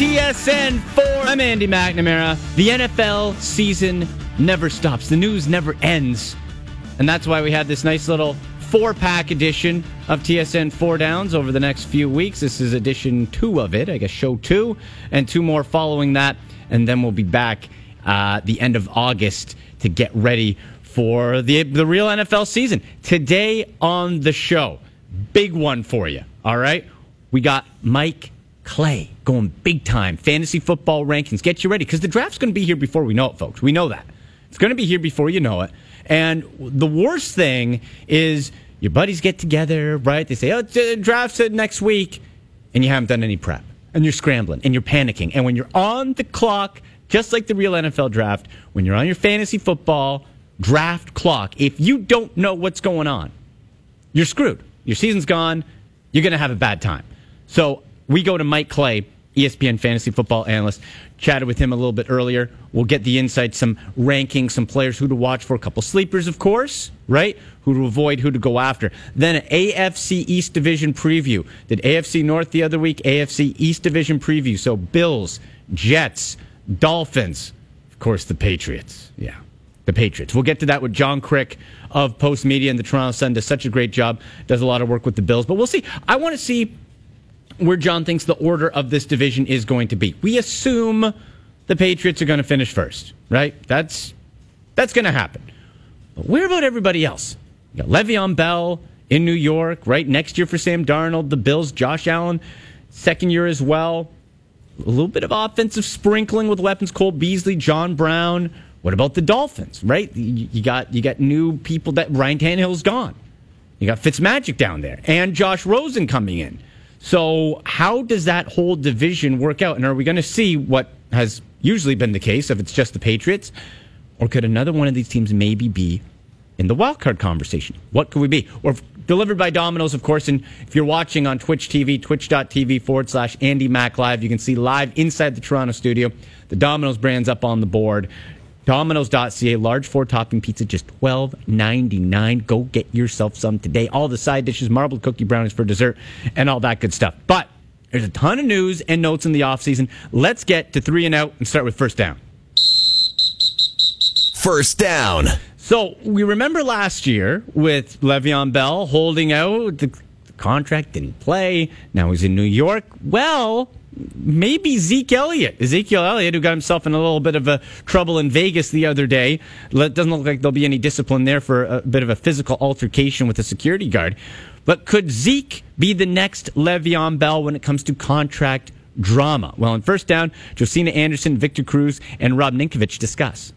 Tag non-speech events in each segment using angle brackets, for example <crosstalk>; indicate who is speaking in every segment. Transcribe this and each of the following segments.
Speaker 1: TSN 4. I'm Andy McNamara. The NFL season never stops, the news never ends. And that's why we had this nice little four pack edition of TSN 4 Downs over the next few weeks. This is edition two of it, I guess, show two, and two more following that. And then we'll be back uh, the end of August to get ready for the, the real NFL season. Today on the show, big one for you, all right? We got Mike Clay going big time. Fantasy football rankings. Get you ready because the draft's going to be here before we know it, folks. We know that. It's going to be here before you know it. And the worst thing is your buddies get together, right? They say, oh, the draft's next week. And you haven't done any prep. And you're scrambling and you're panicking. And when you're on the clock, just like the real NFL draft, when you're on your fantasy football draft clock, if you don't know what's going on, you're screwed. Your season's gone. You're going to have a bad time. So we go to Mike Clay, ESPN fantasy football analyst. Chatted with him a little bit earlier. We'll get the insight, some rankings, some players who to watch for, a couple sleepers, of course, right? Who to avoid, who to go after. Then an AFC East Division preview. Did AFC North the other week, AFC East Division preview. So Bills, Jets, Dolphins, of course, the Patriots. Yeah, the Patriots. We'll get to that with John Kryk of Post Media and the Toronto Sun. Does such a great job, does a lot of work with the Bills. But we'll see. I want to see where John thinks the order of this division is going to be. We assume the Patriots are going to finish first, right? That's that's going to happen. But where about everybody else? You got Le'Veon Bell in New York, right? Next year for Sam Darnold, the Bills, Josh Allen, second year as well. A little bit of offensive sprinkling with weapons, Cole Beasley, John Brown. What about the Dolphins, right? You got you got new people that Ryan Tannehill's gone. You got Fitzmagic down there and Josh Rosen coming in. So, how does that whole division work out? And are we going to see what has usually been the case if it's just the Patriots? Or could another one of these teams maybe be in the wild card conversation? What could we be? Or delivered by Domino's, of course. And if you're watching on Twitch TV, twitch.tv forward slash Andy Mac Live, you can see live inside the Toronto studio. The Domino's brand's up on the board. Domino's.ca, large four topping pizza, just twelve ninety nine. Go get yourself some today. All the side dishes, marbled cookie brownies for dessert, and all that good stuff. But there's a ton of news and notes in the offseason. Let's get to three and out and start with first down.
Speaker 2: First down.
Speaker 1: So we remember last year with Le'Veon Bell holding out. The contract didn't play. Now he's in New York. Well, maybe Zeke Elliott. Ezekiel Elliott, who got himself in a little bit of a trouble in Vegas the other day. It doesn't look like there'll be any discipline there for a bit of a physical altercation with a security guard. But could Zeke be the next Le'Veon Bell when it comes to contract drama? Well, in first down, Josina Anderson, Victor Cruz, and Rob Ninkovich discuss.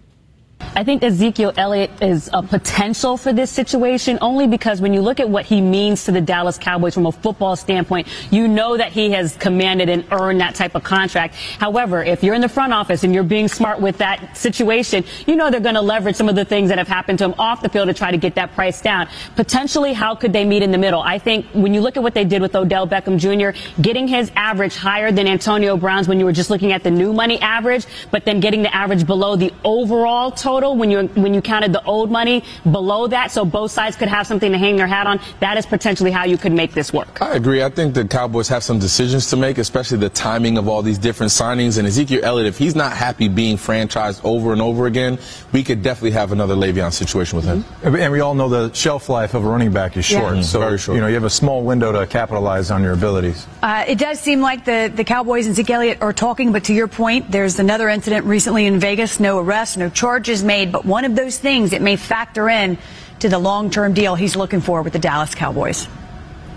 Speaker 3: I think Ezekiel Elliott is a potential for this situation only because when you look at what he means to the Dallas Cowboys from a football standpoint, you know that he has commanded and earned that type of contract. However, if you're in the front office and you're being smart with that situation, you know they're going to leverage some of the things that have happened to him off the field to try to get that price down. Potentially, how could they meet in the middle? I think when you look at what they did with Odell Beckham Jr., getting his average higher than Antonio Brown's when you were just looking at the new money average, but then getting the average below the overall total total when you when you counted the old money below that, so both sides could have something to hang their hat on. That is potentially how you could make this work.
Speaker 4: I agree. I think the Cowboys have some decisions to make, especially the timing of all these different signings. And Ezekiel Elliott, if he's not happy being franchised over and over again, we could definitely have another Le'Veon situation with him.
Speaker 5: Mm-hmm. And we all know the shelf life of a running back is short, yeah. so Very short. you know you have a small window to capitalize on your abilities.
Speaker 6: Uh, it does seem like the the Cowboys and Zeke Elliott are talking, but to your point, there's another incident recently in Vegas. No arrests, no charges made, but one of those things that may factor in to the long-term deal he's looking for with the Dallas Cowboys.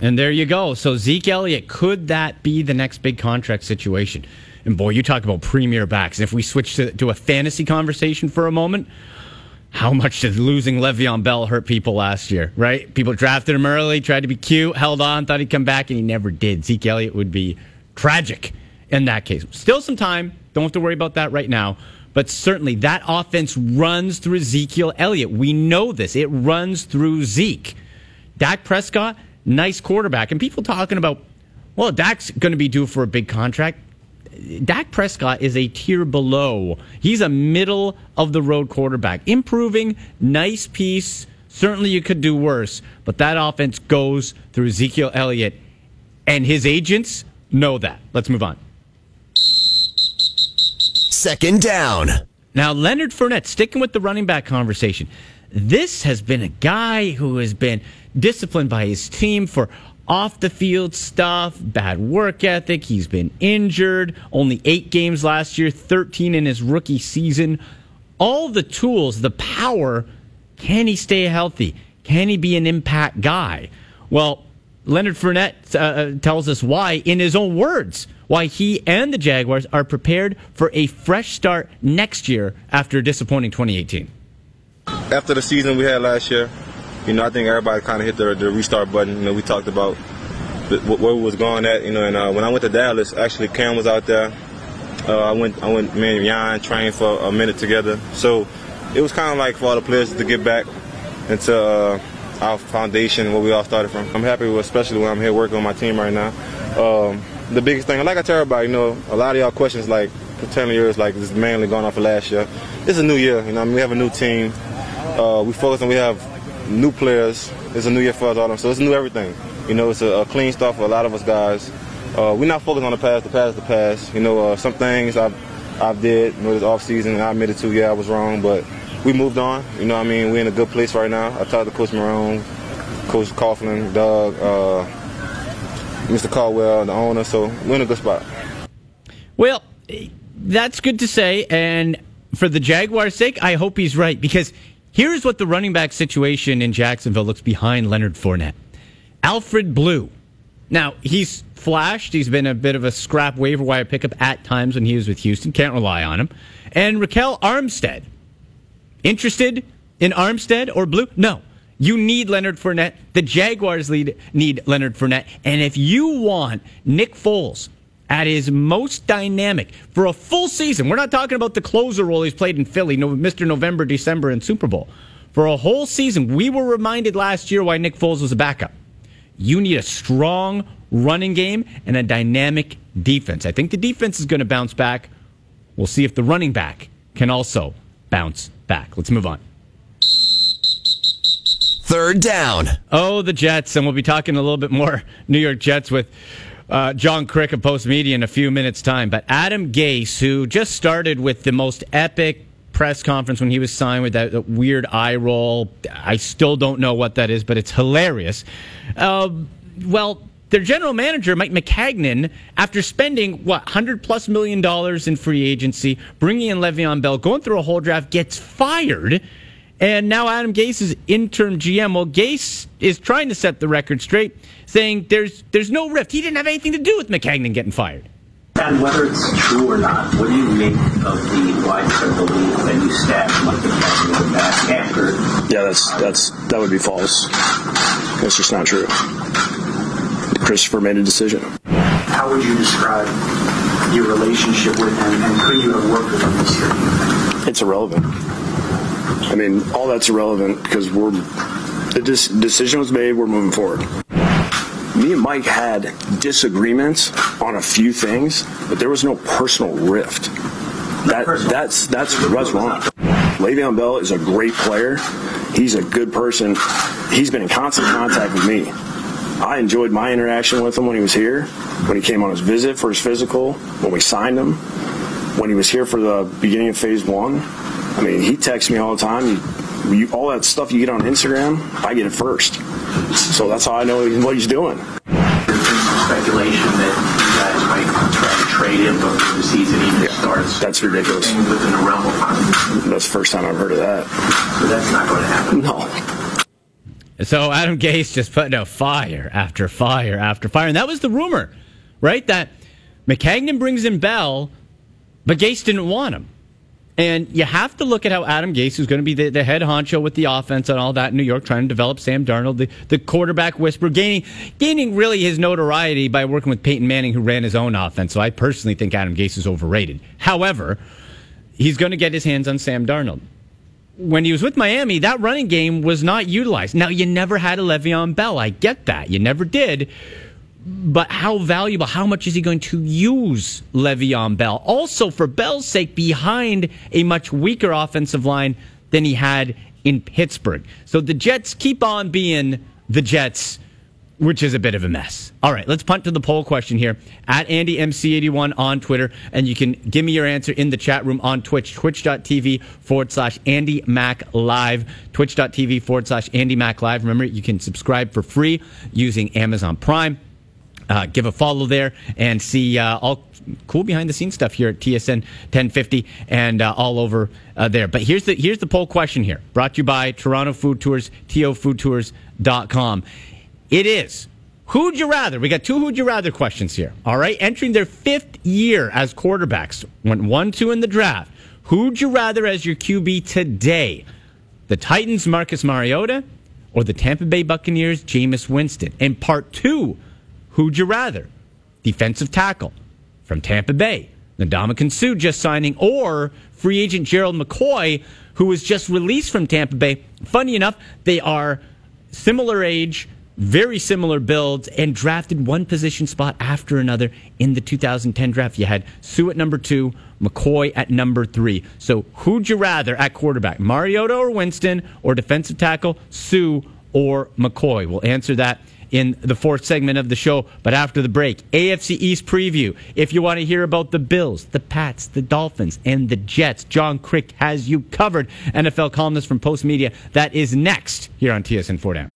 Speaker 1: And there you go. So Zeke Elliott, could that be the next big contract situation? And boy, you talk about premier backs. If we switch to, to a fantasy conversation for a moment, how much did losing Le'Veon Bell hurt people last year, right? People drafted him early, tried to be cute, held on, thought he'd come back, and he never did. Zeke Elliott would be tragic in that case. Still some time. Don't have to worry about that right now. But certainly that offense runs through Ezekiel Elliott. We know this. It runs through Zeke. Dak Prescott, nice quarterback. And people talking about, well, Dak's going to be due for a big contract. Dak Prescott is a tier below. He's a middle of the road quarterback. Improving, nice piece. Certainly you could do worse, but that offense goes through Ezekiel Elliott, and his agents know that. Let's move on.
Speaker 2: Second down.
Speaker 1: Now, Leonard Fournette, sticking with the running back conversation, this has been a guy who has been disciplined by his team for off the field stuff, bad work ethic. He's been injured, only eight games last year, 13 in his rookie season. All the tools, the power. Can he stay healthy? Can he be an impact guy? Well, Leonard Fournette uh, uh, tells us why in his own words why he and the Jaguars are prepared for a fresh start next year after a disappointing 2018.
Speaker 7: After the season we had last year, you know, I think everybody kind of hit the, the, restart button. You know, we talked about the, where we was going at. You know, and uh, when I went to Dallas, actually Cam was out there. Uh, I went, I went, me and Jan trained for a minute together. So it was kind of like for all the players to get back into uh, our foundation, where we all started from. I'm happy, with, especially when I'm here working on my team right now. Um, the biggest thing, like I tell everybody, you know, a lot of y'all questions like 10 years, like this mainly going off of last year. It's a new year, you know. I mean, we have a new team. Uh, we focus on we have new players. It's a new year for us all, so it's new everything. You know, it's a, a clean start for a lot of us guys. Uh, we're not focused on the past. The past, the past. You know, uh, some things I've I've did. You know, this off season, I admitted to, yeah, I was wrong, but we moved on. You know, I mean, we're in a good place right now. I talked to Coach Marrone, Coach Coughlin, Doug. Mr. Caldwell, the owner. So we're in a good spot.
Speaker 1: Well, that's good to say. And for the Jaguars' sake, I hope he's right because here's what the running back situation in Jacksonville looks behind Leonard Fournette. Alfred Blue. Now, he's flashed. He's been a bit of a scrap waiver wire pickup at times when he was with Houston. Can't rely on him. And Ryquell Armstead. Interested in Armstead or Blue? No. You need Leonard Fournette. The Jaguars lead, need Leonard Fournette. And if you want Nick Foles at his most dynamic for a full season, we're not talking about the closer role he's played in Philly, Mr. November, December, and Super Bowl. For a whole season, we were reminded last year why Nick Foles was a backup. You need a strong running game and a dynamic defense. I think the defense is going to bounce back. We'll see if the running back can also bounce back. Let's move on.
Speaker 2: Third down.
Speaker 1: Oh, the Jets. And we'll be talking a little bit more <laughs> New York Jets with uh, John Kryk of Post Media in a few minutes' time. But Adam Gase, who just started with the most epic press conference when he was signed with that, that weird eye roll. I still don't know what that is, but it's hilarious. Uh, well, their general manager, Mike Maccagnan, after spending, what, 100 plus million dollars in free agency, bringing in Le'Veon Bell, going through a whole draft, gets fired and now Adam Gase is interim GM. Well, Gase is trying to set the record straight, saying there's there's no rift. He didn't have anything to do with Maccagnan getting fired.
Speaker 8: And whether it's true or not, what do you make of the widespread belief that you stabbed Mike Maccagnan back after?
Speaker 9: Yeah, that's that's that would be false. That's just not true. Christopher made a decision.
Speaker 8: How would you describe your relationship with him, and could you have worked with him this year?
Speaker 9: It's irrelevant. I mean, all that's irrelevant because we're the decision was made. We're moving forward. Me and Mike had disagreements on a few things, but there was no personal rift. That that's that's that's wrong. Le'Veon Bell is a great player. He's a good person. He's been in constant contact with me. I enjoyed my interaction with him when he was here, when he came on his visit for his physical, when we signed him, when he was here for the beginning of phase one. I mean, he texts me all the time. You, you, all that stuff you get on Instagram, I get it first. So that's how I know what he's doing.
Speaker 8: There's speculation that you guys might try to trade him before the season even yeah, starts.
Speaker 9: That's ridiculous.
Speaker 8: Within the realm of
Speaker 9: That's the first time I've heard of that.
Speaker 8: So that's not going to happen.
Speaker 9: No.
Speaker 1: So Adam Gase just putting out fire after fire after fire. And that was the rumor, right? That Maccagnan brings in Bell, but Gase didn't want him. And you have to look at how Adam Gase, who's going to be the, the, head honcho with the offense and all that in New York, trying to develop Sam Darnold, the, the quarterback whisperer, gaining gaining really his notoriety by working with Peyton Manning, who ran his own offense. So I personally think Adam Gase is overrated. However, he's going to get his hands on Sam Darnold. When he was with Miami, that running game was not utilized. Now, you never had a Le'Veon Bell. I get that. You never did but how valuable, how much is he going to use Le'Veon Bell? Also, for Bell's sake, behind a much weaker offensive line than he had in Pittsburgh. So the Jets keep on being the Jets which is a bit of a mess. All right, let's punt to the poll question here at AndyMC81 on Twitter, and you can give me your answer in the chat room on Twitch, twitch.tv forward slash Andy Mac Live, twitch.tv forward slash Andy Mac Live. Remember, you can subscribe for free using Amazon Prime. Uh, give a follow there and see uh, all cool behind the scenes stuff here at TSN 1050 and uh, all over uh, there. But here's the here's the poll question here, brought to you by Toronto Food Tours, tofoodtours.com. It is who'd you rather? We got two who'd you rather questions here. All right, entering their fifth year as quarterbacks, went one two in the draft. Who'd you rather as your QB today? The Titans, Marcus Mariota, or the Tampa Bay Buccaneers, Jameis Winston? And part two, who'd you rather? Defensive tackle from Tampa Bay, Ndamukong Suh just signing, or free agent Gerald McCoy, who was just released from Tampa Bay. Funny enough, they are similar age, very similar builds, and drafted one position spot after another in the 2010 draft. You had Suh at number two, McCoy at number three. So who'd you rather at quarterback, Mariota or Winston, or defensive tackle, Suh or McCoy? We'll answer that in the fourth segment of the show. But after the break, AFC East preview. If you want to hear about the Bills, the Pats, the Dolphins, and the Jets, John Kryk has you covered. NFL columnist from Post Media. That is next here on TSN 4 Down.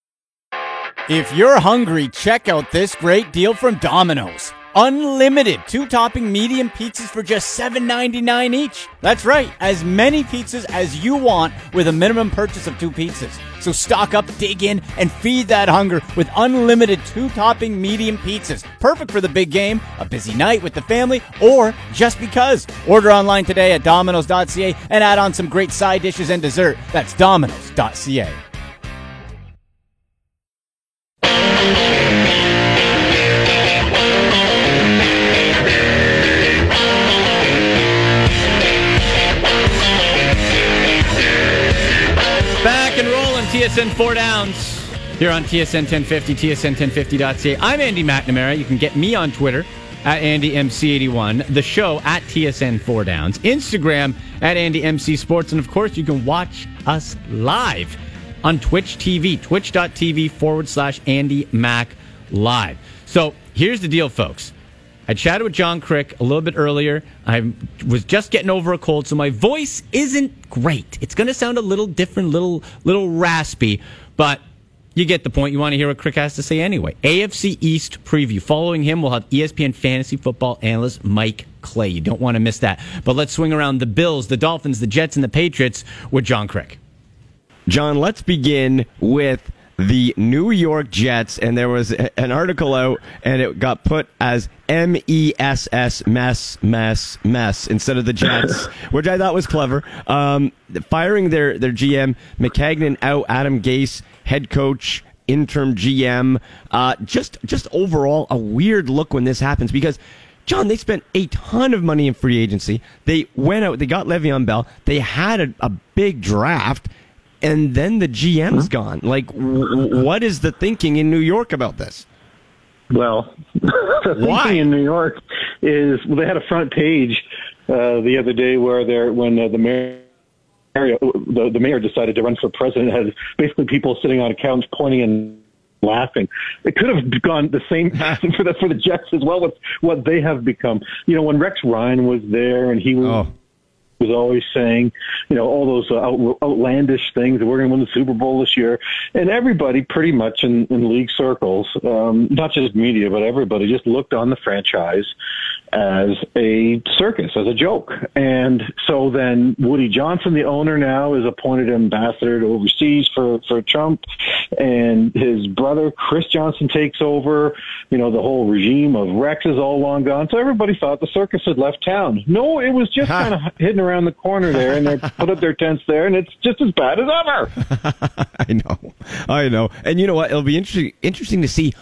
Speaker 10: If you're hungry, check out this great deal from Domino's. Unlimited two topping medium pizzas for just $7.99 each. That's right, as many pizzas as you want with a minimum purchase of two pizzas. So stock up, dig in, and feed that hunger with unlimited two topping medium pizzas. Perfect for the big game, a busy night with the family, or just because. Order online today at Domino's.ca and add on some great side dishes and dessert. That's Domino's.ca.
Speaker 1: TSN 4 Downs here on TSN 1050, TSN1050.ca. I'm Andy McNamara. You can get me on Twitter at AndyMC81, the show at TSN 4 Downs, Instagram at AndyMC Sports, and of course, you can watch us live on Twitch TV, twitch.tv forward slash Andy Mac Live. So here's the deal, folks. I chatted with John Kryk a little bit earlier. I was just getting over a cold, so my voice isn't great. It's going to sound a little different, little little raspy, but you get the point. You want to hear what Kryk has to say anyway. AFC East preview. Following him, we'll have ESPN fantasy football analyst Mike Clay. You don't want to miss that. But let's swing around the Bills, the Dolphins, the Jets, and the Patriots with John Kryk.
Speaker 11: John, let's begin with the New York Jets, and there was an article out, and it got put as M E S S mess mess mess instead of the Jets, <laughs> which I thought was clever. Um, firing their their GM Maccagnan out, Adam Gase head coach, interim GM. Uh, just just overall a weird look when this happens because. John, they spent a ton of money in free agency. They went out, they got Le'Veon Bell. They had a, a big draft, and then the GM's gone. Like, w- what is the thinking in New York about this?
Speaker 12: Well, <laughs> the
Speaker 11: Why?
Speaker 12: thinking in New York is well, they had a front page uh, the other day where they're when uh, the mayor. The, the mayor decided to run for president. Had basically people sitting on a couch pointing and laughing. It could have gone the same <laughs> <laughs> for the for the Jets as well with what they have become. You know, when Rex Ryan was there and he was was always saying, you know, all those uh, out, outlandish things that we're going to win the Super Bowl this year, and everybody pretty much in, in league circles, um, not just media, but everybody just looked on the franchise as a circus, as a joke. And so then Woody Johnson, the owner now, is appointed ambassador to overseas for, for Trump. And his brother, Chris Johnson, takes over. You know, the whole regime of Rex is all long gone. So everybody thought the circus had left town. No, it was just kind of hidden around the corner there and they <laughs> put up their tents there and it's just as bad as ever. <laughs>
Speaker 11: I know, I know. And you know what? It'll be interesting interesting to see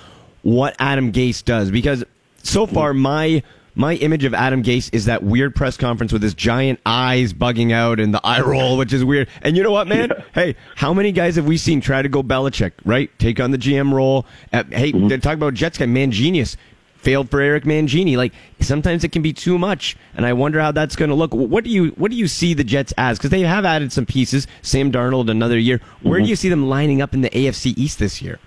Speaker 11: what Adam Gase does because so far my my image of Adam Gase is that weird press conference with his giant eyes bugging out and the eye roll, which is weird. And you know what, man? Hey, how many guys have we seen try to go Belichick, right? Take on the GM role. Uh, hey, they're talking about Jets guy, man, genius. Failed for Eric Mangini. Like sometimes it can be too much, and I wonder how that's going to look. What do you what do you see the Jets as? Because they have added some pieces. Sam Darnold another year. Where do you see them lining up in the AFC East this year?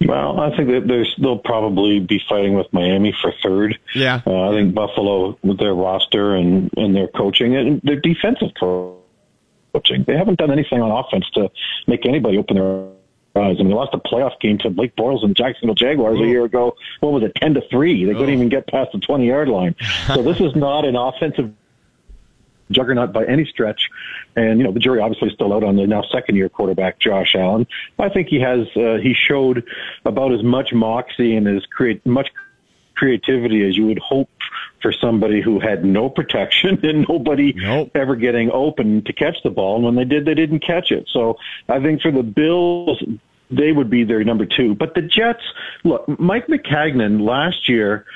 Speaker 12: Well, I think that there's, they'll probably be fighting with Miami for third.
Speaker 11: Yeah.
Speaker 12: Uh, I think Buffalo, with their roster and, and their coaching and their defensive coaching, they haven't done anything on offense to make anybody open their eyes. I mean, they lost a playoff game to Blake Bortles and Jacksonville Jaguars a year ago. What was it, 10 to 3? They couldn't even get past the 20 yard line. So this is not an offensive juggernaut by any stretch. And, you know, the jury obviously is still out on the now second year quarterback, Josh Allen. I think he has, uh, he showed about as much moxie and as create much creativity as you would hope for somebody who had no protection <laughs> and nobody
Speaker 11: Nope.
Speaker 12: ever getting open to catch the ball. And when they did, they didn't catch it. So I think for the Bills, they would be their number two. But the Jets, look, Mike Maccagnan last year,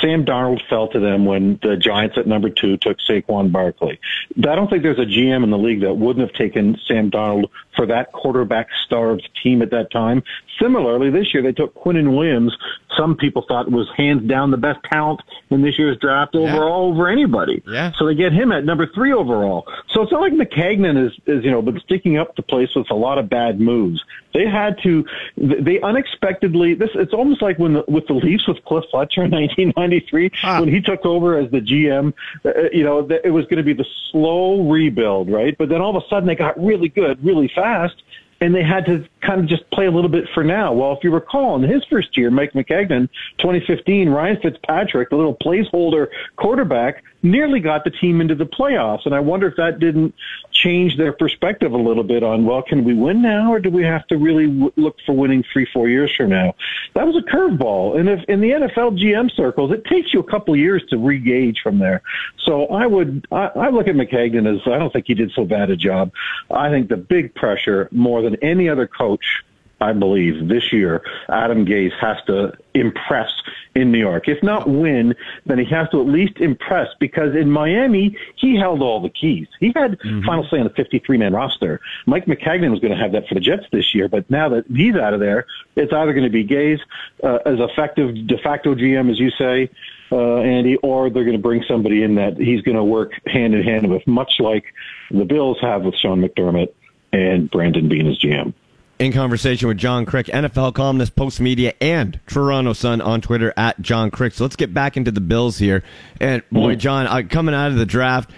Speaker 12: Sam Darnold fell to them when the Giants at number two took Saquon Barkley. I don't think there's a GM in the league that wouldn't have taken Sam Darnold for that quarterback starved team at that time. Similarly, this year they took Quinnen Williams. Some people thought was hands down the best talent in this year's draft overall over anybody.
Speaker 11: Yeah.
Speaker 12: So they get him at number three overall. So it's not like Maccagnan is, is you know, been sticking up the place with a lot of bad moves. They had to, they unexpectedly, this, it's almost like when the, with the Leafs with Cliff Fletcher in 1993, when he took over as the GM, uh, you know, it was going to be the slow rebuild, right? But then all of a sudden they got really good, really fast and they had to kind of just play a little bit for now. Well, if you recall, in his first year, Mike Maccagnan, 2015, Ryan Fitzpatrick, the little placeholder quarterback, nearly got the team into the playoffs. And I wonder if that didn't change their perspective a little bit on, well, can we win now or do we have to really w- look for winning three, four years from now? That was a curveball. And if in the NFL GM circles, it takes you a couple years to re-gauge from there. So I would, I, I look at Maccagnan as, I don't think he did so bad a job. I think the big pressure more than any other coach I believe this year, Adam Gase has to impress in New York. If not win, then he has to at least impress because in Miami, he held all the keys. He had final say on the 53 man roster. Mike Maccagnan was going to have that for the Jets this year, but now that he's out of there, it's either going to be Gase uh, as effective de facto GM, as you say, uh, Andy, or they're going to bring somebody in that he's going to work hand in hand with, much like the Bills have with Sean McDermott and Brandon Beane as GM.
Speaker 11: in conversation with John Kryk, NFL columnist, Post Media, and Toronto Sun on Twitter at John Kryk. So let's get back into the Bills here. And boy, John, uh, coming out of the draft,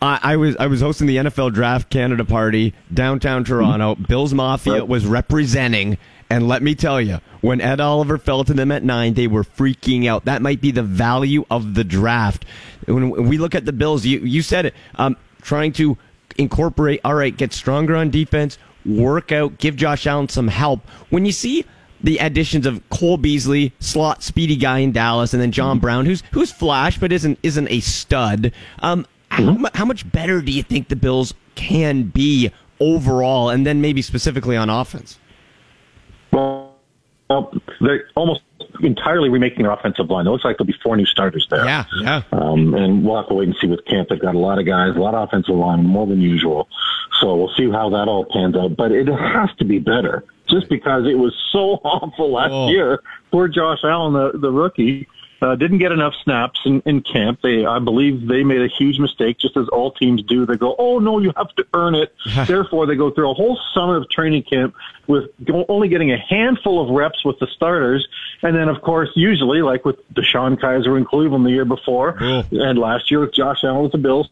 Speaker 11: I, I was I was hosting the NFL Draft Canada party downtown Toronto. Bills Mafia was representing. And let me tell you, when Ed Oliver fell to them at nine, they were freaking out. That might be the value of the draft. When we look at the Bills, you, you said it, um, trying to incorporate, all right, get stronger on defense, work out, give Josh Allen some help. When you see the additions of Cole Beasley, slot speedy guy in Dallas, and then John Brown, who's who's flash but isn't isn't a stud. Um, how, mu- how much better do you think the Bills can be overall, and then maybe specifically on offense?
Speaker 12: Well, well, they're almost entirely remaking their offensive line. It looks like there'll be four new starters there.
Speaker 11: Yeah, yeah.
Speaker 12: Um, and we'll have to wait and see with camp. They've got a lot of guys, a lot of offensive line, more than usual. So we'll see how that all pans out. But it has to be better, just because it was so <laughs> awful last
Speaker 11: Oh.
Speaker 12: year. Poor Josh Allen, the, the rookie. Uh, didn't get enough snaps in, in camp. They, I believe, they made a huge mistake, just as all teams do. They go, "Oh no, you have to earn it." <laughs> Therefore, they go through a whole summer of training camp with only getting a handful of reps with the starters, and then, of course, usually, like with DeShone Kizer in Cleveland the year before, and last year with Josh Allen with the Bills,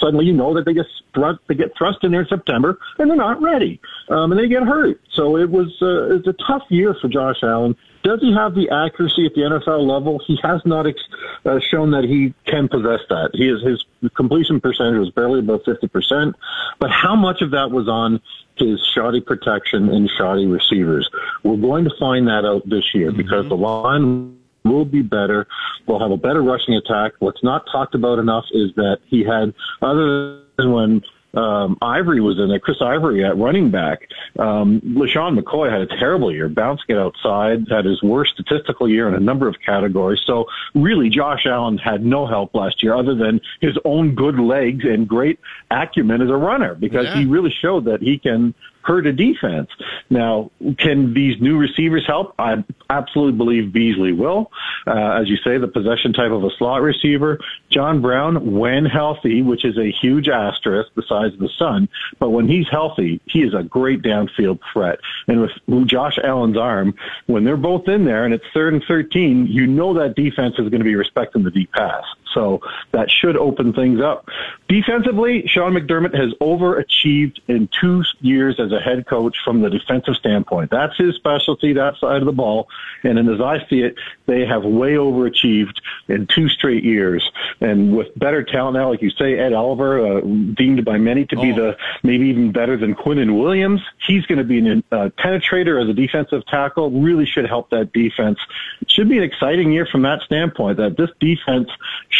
Speaker 12: suddenly you know that they get thrust, they get thrust in there in September and they're not ready, um, and they get hurt. So it was uh, it's a tough year for Josh Allen. Does he have the accuracy at the NFL level? He has not ex- uh, shown that he can possess that. He is his completion percentage was barely above fifty percent, but how much of that was on his shoddy protection and shoddy receivers? We're going to find that out this year because the line will be better. We'll have a better rushing attack. What's not talked about enough is that he had, other than when um, Ivory was in there, Chris Ivory at running back, um, LeSean McCoy had a terrible year, bouncing it outside, had his worst statistical year in a number of categories. So really, Josh Allen had no help last year other than his own good legs and great acumen as a runner because he really showed that he can hurt a defense. Now, can these new receivers help? I absolutely believe Beasley will. Uh, as you say, the possession type of a slot receiver. John Brown, when healthy, which is a huge asterisk besides the sun, but when he's healthy, he is a great downfield threat. And with Josh Allen's arm, when they're both in there and it's third and 13, you know that defense is going to be respecting the deep pass. So that should open things up. Defensively, Sean McDermott has overachieved in two years as a head coach from the defensive standpoint. That's his specialty, that side of the ball. And as I see it, they have way overachieved in two straight years. And with better talent now, like you say, Ed Oliver, uh, deemed by many to be oh. the maybe even better than Quinnen Williams. He's going to be a uh, penetrator as a defensive tackle. Really should help that defense. It should be an exciting year from that standpoint. That this defense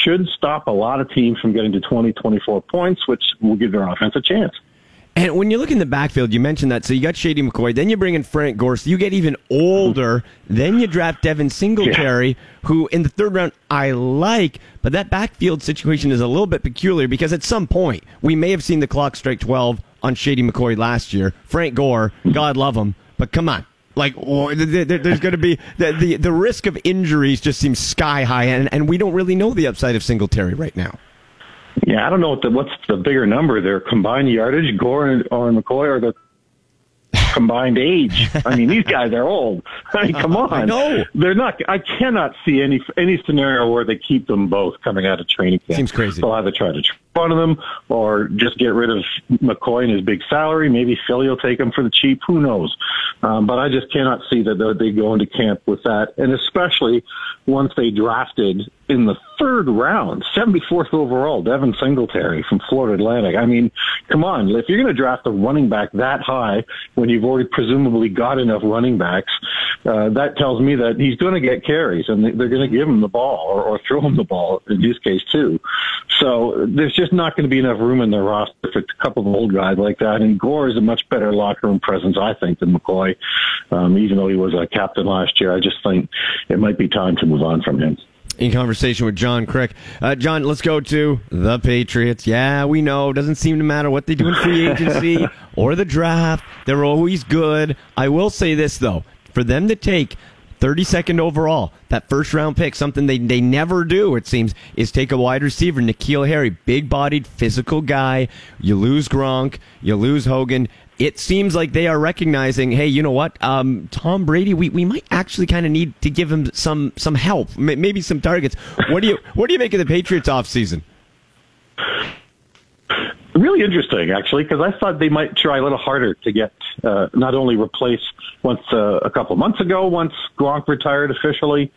Speaker 12: should stop a lot of teams from getting to 20, 24 points, which will give their offense a chance.
Speaker 11: And when you look in the backfield, you mentioned that. So you got Shady McCoy, then you bring in Frank Gore. So you get even older. Then you draft Devin Singletary, yeah. who in the third round I like, but that backfield situation is a little bit peculiar because at some point we may have seen the clock strike 12 on Shady McCoy last year. Frank Gore, God love him, but come on. Like or there's going to be the, the the risk of injuries just seems sky high, and, and we don't really know the upside of Singletary right now.
Speaker 12: Yeah, I don't know what the, what's the bigger number there, combined yardage, Gore and, or McCoy, or the combined age. I mean, these guys are old. <laughs> I mean, come on.
Speaker 11: No,
Speaker 12: they're not. I cannot see any any scenario where they keep them both coming out of training camp.
Speaker 11: Seems crazy.
Speaker 12: They'll either try to one of them or just get rid of McCoy and his big salary. Maybe Philly will take him for the cheap. Who knows? Um, but I just cannot see that they go into camp with that. And especially once they drafted in the third round, 74th overall, Devin Singletary from Florida Atlantic. I mean, come on. If you're going to draft a running back that high when you've already presumably got enough running backs, uh, that tells me that he's going to get carries and they're going to give him the ball or, or throw him the ball in his case too. So there's just not going to be enough room in their roster for a couple of old guys like that. And Gore is a much better locker room presence, I think, than McCoy. Um, even though he was a captain last year, I just think it might be time to move on from him
Speaker 11: in conversation with John Kryk. Uh, John, let's go to the Patriots. Yeah, we know. Doesn't seem to matter what they do in free <laughs> agency or the draft. They're always good. I will say this, though. For them to take 32nd overall, that first round pick, something they, they never do, it seems, is take a wide receiver, N'Keal Harry, big bodied, physical guy. You lose Gronk, you lose Hogan. It seems like they are recognizing, hey, you know what? Um, Tom Brady, we, we might actually kind of need to give him some some help, maybe some targets. What do you what do you make of the Patriots offseason?
Speaker 12: Really interesting, actually, because I thought they might try a little harder to get uh, not only replace once uh, a couple months ago, once Gronk retired officially,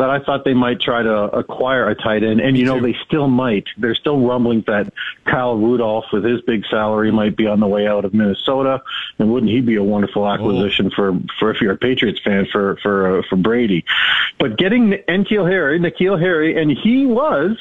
Speaker 12: that I thought they might try to acquire a tight end. And, you know, they still might. They're still rumbling that Kyle Rudolph, with his big salary, might be on the way out of Minnesota. And wouldn't he be a wonderful acquisition oh. for, for if you're a Patriots fan for, for, uh, for Brady? But getting N'Keal Harry, N'Keal Harry, and he was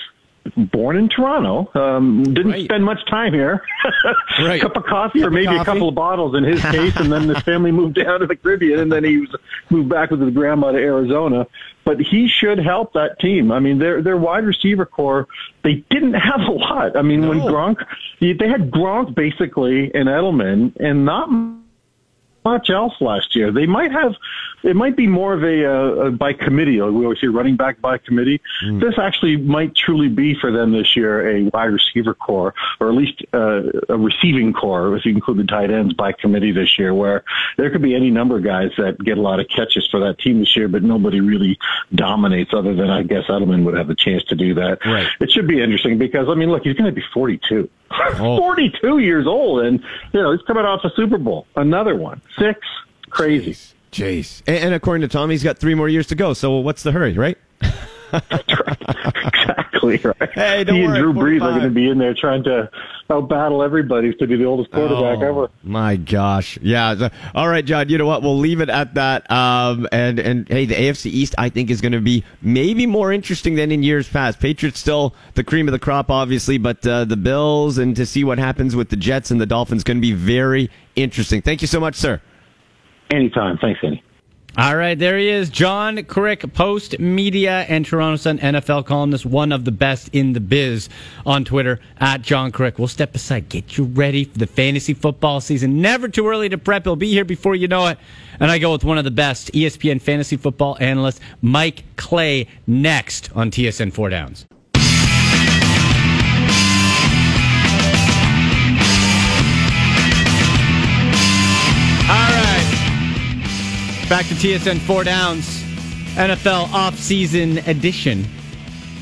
Speaker 12: born in Toronto. Um, didn't right. spend much time here. <laughs> right. Cup of coffee Cup or maybe coffee. a couple of bottles in his case, and then his <laughs> family moved down to the Caribbean, and then he was moved back with his grandma to Arizona. But he should help that team. I mean, their their wide receiver corps, they didn't have a lot. I mean, no. when Gronk, they had Gronk basically and Edelman, and not much else last year. They might have, it might be more of a, uh, a by committee. We always say running back by committee. Mm. This actually might truly be for them this year a wide receiver corps, or at least uh, a receiving corps, if you include the tight ends by committee this year, where there could be any number of guys that get a lot of catches for that team this year, but nobody really dominates other than I guess Edelman would have a chance to do that.
Speaker 11: Right.
Speaker 12: It should be interesting because I mean, look, he's going to be 42. Oh. <laughs> 42 years old, and you know he's coming off a Super Bowl, another one, six, crazy.
Speaker 11: Jeez. And, and, according to Tom, he's got three more years to go. So what's the hurry, right?
Speaker 12: exactly right.
Speaker 11: Hey, don't
Speaker 12: he and Drew Brees are going to be in there trying to battle everybody to be the oldest quarterback
Speaker 11: oh,
Speaker 12: ever.
Speaker 11: My gosh, yeah. All right, John. You know what? We'll leave it at that. Um, and and hey, the AFC East I think is going to be maybe more interesting than in years past. Patriots still the cream of the crop, obviously, but uh, the Bills and to see what happens with the Jets and the Dolphins going to be very interesting. Thank you so much, sir.
Speaker 12: Anytime. Thanks, Andy.
Speaker 1: All right, there he is, John Kryk, Post Media and Toronto Sun NFL columnist, one of the best in the biz on Twitter at John Kryk. We'll step aside, get you ready for the fantasy football season. Never too early to prep. He'll be here before you know it. And I go with one of the best ESPN fantasy football analysts, Mike Clay, next on TSN Four Downs. Back to TSN Four Downs, NFL offseason edition.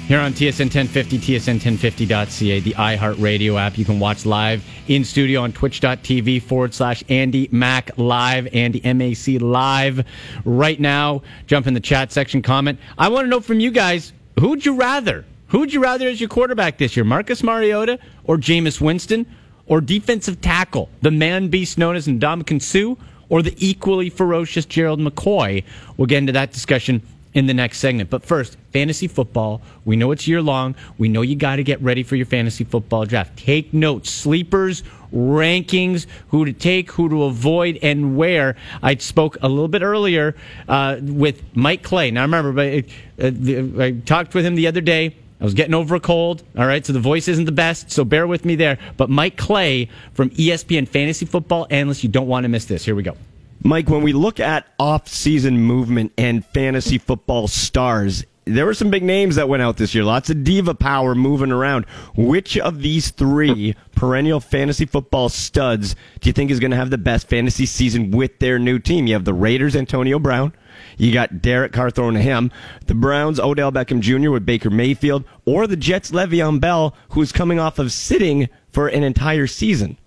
Speaker 1: Here on TSN 1050, TSN1050.ca, the iHeartRadio app. You can watch live in studio on twitch.tv forward slash Andy Mac Live, Andy MAC Live. Right now, jump in the chat section, comment. I want to know from you guys, who'd you rather? Who'd you rather as your quarterback this year, Marcus Mariota or Jameis Winston? Or defensive tackle, the man beast known as Ndamukong Suh? Or the equally ferocious Gerald McCoy? We'll get into that discussion in the next segment. But first, fantasy football. We know it's year long. We know you got to get ready for your fantasy football draft. Take notes, sleepers, rankings, who to take, who to avoid, and where. I spoke a little bit earlier uh, with Mike Clay. Now, remember, uh, I talked with him the other day. I was getting over a cold. All right, so the voice isn't the best, so bear with me there. But Mike Clay from ESPN Fantasy Football Analyst, you don't want to miss this. Here we go.
Speaker 11: Mike, when we look at off-season movement and fantasy football stars, there were some big names that went out this year. Lots of diva power moving around. Which of these three perennial fantasy football studs do you think is going to have the best fantasy season with their new team? You have the Raiders, Antonio Brown. You got Derek Carr thrown to him. The Browns, Odell Beckham Jr. with Baker Mayfield. Or the Jets, Le'Veon Bell, who's coming off of sitting for an entire season.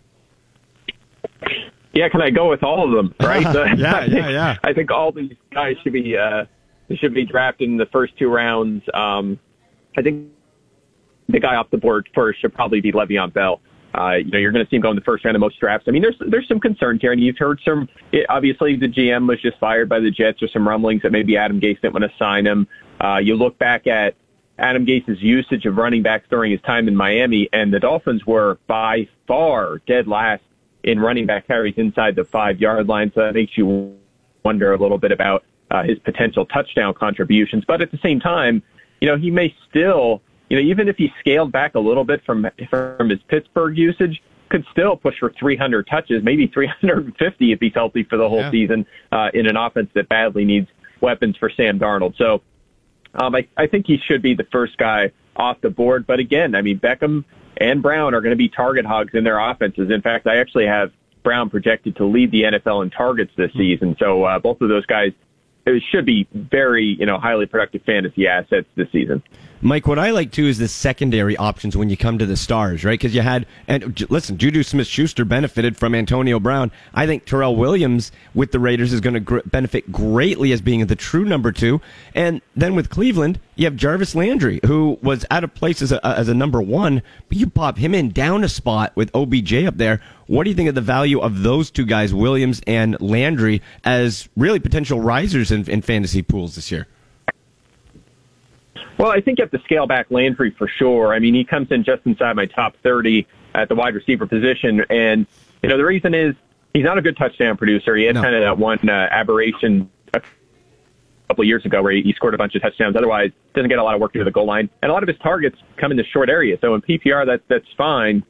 Speaker 13: Yeah, can I go with all of them? <laughs> Right?
Speaker 11: yeah, <laughs>
Speaker 13: I think,
Speaker 11: yeah, yeah.
Speaker 13: I think all these guys should be uh, should be drafted in the first two rounds. Um, I think the guy off the board first should probably be Le'Veon Bell. Uh, you know, you're going to see him go in the first round of most drafts. I mean, there's there's some concern here, and you've heard some. It, obviously, the GM was just fired by the Jets. There's some rumblings that maybe Adam Gase didn't want to sign him. Uh, you look back at Adam Gase's usage of running backs during his time in Miami, and the Dolphins were by far dead last in running back carries inside the five yard line. So that makes you wonder a little bit about uh, his potential touchdown contributions. But at the same time, you know, he may still, you know, even if he scaled back a little bit from from his Pittsburgh usage, could still push for 300 touches, maybe 350 if he's healthy for the whole
Speaker 14: Yeah.
Speaker 13: season uh, in an offense that badly needs weapons for Sam Darnold. So um, I, I think he should be the first guy off the board. But again, I mean, Beckham and Brown are going to be target hogs in their offenses. In fact, I actually have Brown projected to lead the NFL in targets this season. So uh, both of those guys uh, should be very, you know, highly productive fantasy assets this season.
Speaker 11: Mike, what I like too is the secondary options when you come to the stars, right? Because you had, and listen, Juju Smith Schuster benefited from Antonio Brown. I think Tyrell Williams with the Raiders is going to gr- benefit greatly as being the true number two. And then with Cleveland, you have Jarvis Landry, who was out of place as a, as a number one, but you pop him in down a spot with OBJ up there. What do you think of the value of those two guys, Williams and Landry, as really potential risers in, in fantasy pools this year?
Speaker 13: Well, I think you have to scale back Landry for sure. I mean, he comes in just inside my top 30 at the wide receiver position. And, you know, the reason is he's not a good touchdown producer. He had kind of that one uh, aberration a couple of years ago where he, scored a bunch of touchdowns. Otherwise, doesn't get a lot of work near the goal line. And a lot of his targets come in the short area. So in PPR, that, that's fine.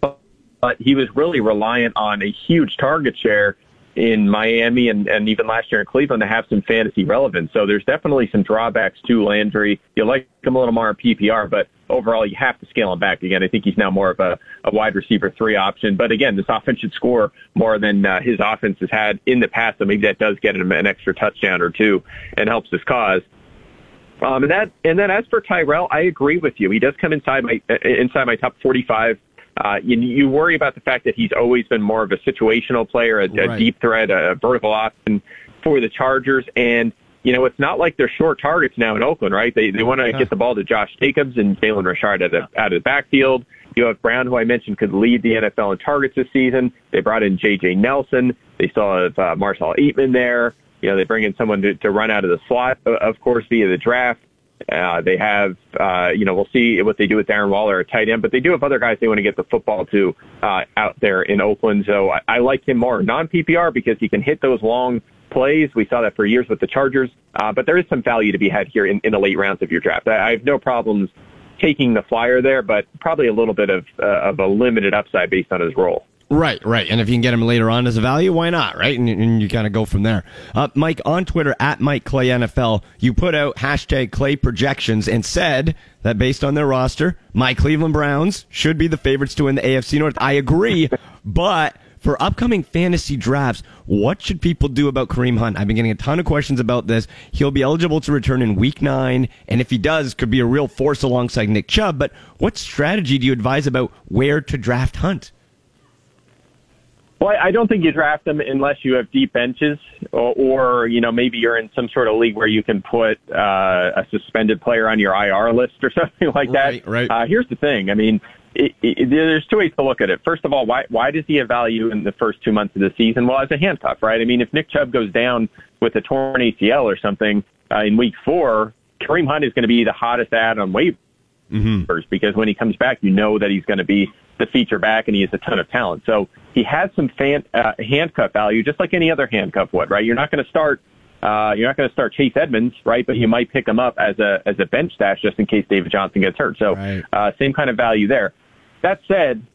Speaker 13: But he was really reliant on a huge target share in Miami and, and even last year in Cleveland to have some fantasy relevance. So there's definitely some drawbacks to Landry. You like him a little more in PPR, but overall you have to scale him back. Again, I think he's now more of a, a wide receiver three option. But again, this offense should score more than uh, his offense has had in the past. So maybe that does get him an extra touchdown or two and helps his cause. Um, and that, and then as for Tyrell, I agree with you. He does come inside my, uh, inside my top 45 uh, you, you worry about the fact that he's always been more of a situational player, a, a deep threat, a vertical option for the Chargers. And, you know, it's not like they're short targets now in Oakland, right? They, they want to get the ball to Josh Jacobs and Jalen Richard out of, out of the backfield. You have Brown, who I mentioned could lead the NFL in targets this season. They brought in J.J. Nelson. They still have uh, Marcell Ateman there. You know, they bring in someone to, to run out of the slot, of course, via the draft. Uh, they have, uh, you know, we'll see what they do with Darren Waller at tight end, but they do have other guys they want to get the football to uh, out there in Oakland. So I, I like him more non PPR because he can hit those long plays. We saw that for years with the Chargers. Uh, but there is some value to be had here in, in the late rounds of your draft. I, I have no problems taking the flyer there, but probably a little bit of uh, of a limited upside based on his role.
Speaker 11: Right, right. And if you can get him later on as a value, why not, right? And, and you kind of go from there. Uh, Mike, on Twitter, at Mike Clay NFL, you put out hashtag Clay projections and said that based on their roster, my Cleveland Browns should be the favorites to win the AFC North. I agree, <laughs> but for upcoming fantasy drafts, what should people do about Kareem Hunt? I've been getting a ton of questions about this. He'll be eligible to return in week nine, and if he does, could be a real force alongside Nick Chubb. But what strategy do you advise about where to draft Hunt?
Speaker 13: Well, I don't think you draft them unless you have deep benches, or, or you know maybe you're in some sort of league where you can put uh, a suspended player on your IR list or <laughs> something like that.
Speaker 11: Right. right.
Speaker 13: Uh, here's the thing. I mean, it, it, there's two ways to look at it. First of all, why why does he have value in the first two months of the season? Well, as a handcuff, right? I mean, if Nick Chubb goes down with a torn ACL or something uh, in week four, Kareem Hunt is going to be the hottest add on waivers
Speaker 11: mm-hmm.
Speaker 13: because when he comes back, you know that he's going to be the feature back and he has a ton of talent. So he has some fan, uh, handcuff value, just like any other handcuff would, right? You're not going to start, uh, you're not going to start Chase Edmonds, right? But you might pick him up as a, as a bench stash just in case David Johnson gets hurt. So,
Speaker 11: right.
Speaker 13: uh, same kind of value there. That said,